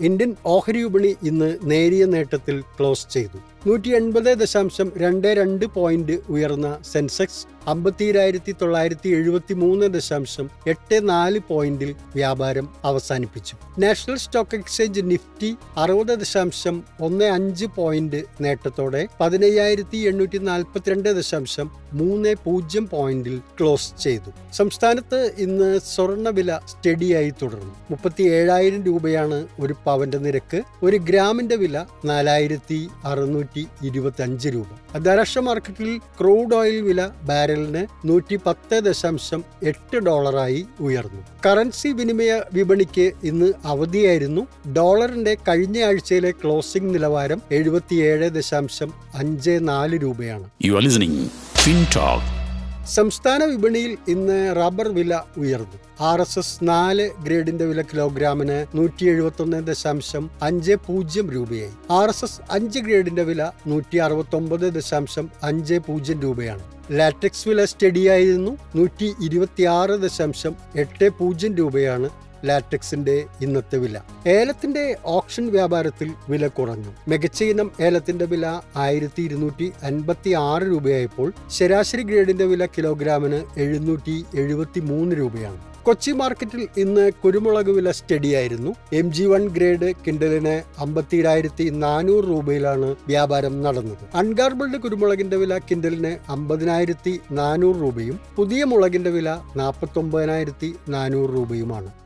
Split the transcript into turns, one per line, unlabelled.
Indian ഓഹരി വിപണി ഇന്ന് നേരിയ നേട്ടത്തിൽ ക്ലോസ് ചെയ്തു. നൂറ്റി എൺപത് ദശാംശം രണ്ട് രണ്ട് പോയിന്റ് ഉയർന്ന സെൻസെക്സ് അമ്പത്തിരായിരത്തി തൊള്ളായിരത്തി എഴുപത്തി മൂന്ന് ദശാംശം എട്ട് നാല് പോയിന്റിൽ വ്യാപാരം അവസാനിപ്പിച്ചു. നാഷണൽ സ്റ്റോക്ക് എക്സ്ചേഞ്ച് നിഫ്റ്റി അറുപത് ദശാംശം ഒന്ന് അഞ്ച് പോയിന്റ് നേട്ടത്തോടെ പതിനയ്യായിരത്തി എണ്ണൂറ്റി നാൽപ്പത്തിരണ്ട് ദശാംശം മൂന്ന് പൂജ്യം പോയിന്റിൽ ക്ലോസ് ചെയ്തു. സംസ്ഥാനത്ത് ഇന്ന് സ്വർണവില സ്റ്റഡിയായി തുടർന്നു. മുപ്പത്തി ഏഴായിരം രൂപയാണ് ഒരു പവന്റെ നിരക്ക്. ഒരു ഗ്രാമിന്റെ വില നാലായിരത്തി അറുന്നൂറ്റി ഇരുപത്തി അഞ്ച് രൂപ. അന്താരാഷ്ട്ര മാർക്കറ്റിൽ ക്രൂഡ് ഓയിൽ വില ബാരലിന് നൂറ്റി പത്ത് ദശാംശം എട്ട് ഡോളറായി ഉയർന്നു. കറൻസി വിനിമയ വിപണിക്ക് ഇന്ന് അവധിയായിരുന്നു. ഡോളറിന്റെ കഴിഞ്ഞ ആഴ്ചയിലെ ക്ലോസിംഗ് നിലവാരം എഴുപത്തിയേഴ് ദശാംശം അഞ്ച് നാല് രൂപയാണ്.
യു ആർ ലിസണിംഗ് ഫിൻടോക്ക്
സംസ്ഥാന വിപണിയിൽ ഇന്ന് റബ്ബർ വില ഉയർന്നു. ആർ എസ് എസ് നാല് ഗ്രേഡിന്റെ വില കിലോഗ്രാമിന് നൂറ്റി എഴുപത്തി ഒന്ന് ദശാംശം അഞ്ച് പൂജ്യം രൂപയായി. ആർ എസ് എസ് അഞ്ച് ഗ്രേഡിന്റെ വില നൂറ്റി അറുപത്തി ഒമ്പത് ദശാംശം അഞ്ച് പൂജ്യം രൂപയാണ്. ലാറ്റക്സ് വില സ്റ്റഡിയായിരുന്നു നൂറ്റി ഇരുപത്തിയാറ് ദശാംശം എട്ട് പൂജ്യം രൂപയാണ് ലാറ്റക്സിന്റെ ഇന്നത്തെ വില. ഏലത്തിന്റെ ഓപ്ഷൻ വ്യാപാരത്തിൽ വില കുറഞ്ഞു. മികച്ച ഇനം ഏലത്തിന്റെ വില ആയിരത്തി ഇരുന്നൂറ്റി അൻപത്തി ആറ് രൂപയായപ്പോൾ ശരാശരി ഗ്രേഡിന്റെ വില കിലോഗ്രാമിന് എഴുന്നൂറ്റി എഴുപത്തി മൂന്ന് രൂപയാണ്. കൊച്ചി മാർക്കറ്റിൽ ഇന്ന് കുരുമുളക് വില സ്റ്റഡിയായിരുന്നു എം ജി വൺ ഗ്രേഡ് കിൻഡലിന് അമ്പത്തിരായിരത്തി നാനൂറ് രൂപയിലാണ് വ്യാപാരം നടന്നത്. അൺഗാർബിൾഡ് കുരുമുളകിന്റെ വില കിൻഡലിന് അമ്പതിനായിരത്തി നാനൂറ് രൂപയും പുതിയ മുളകിന്റെ വില നാൽപ്പത്തി ഒമ്പതിനായിരത്തി നാനൂറ് രൂപയുമാണ്.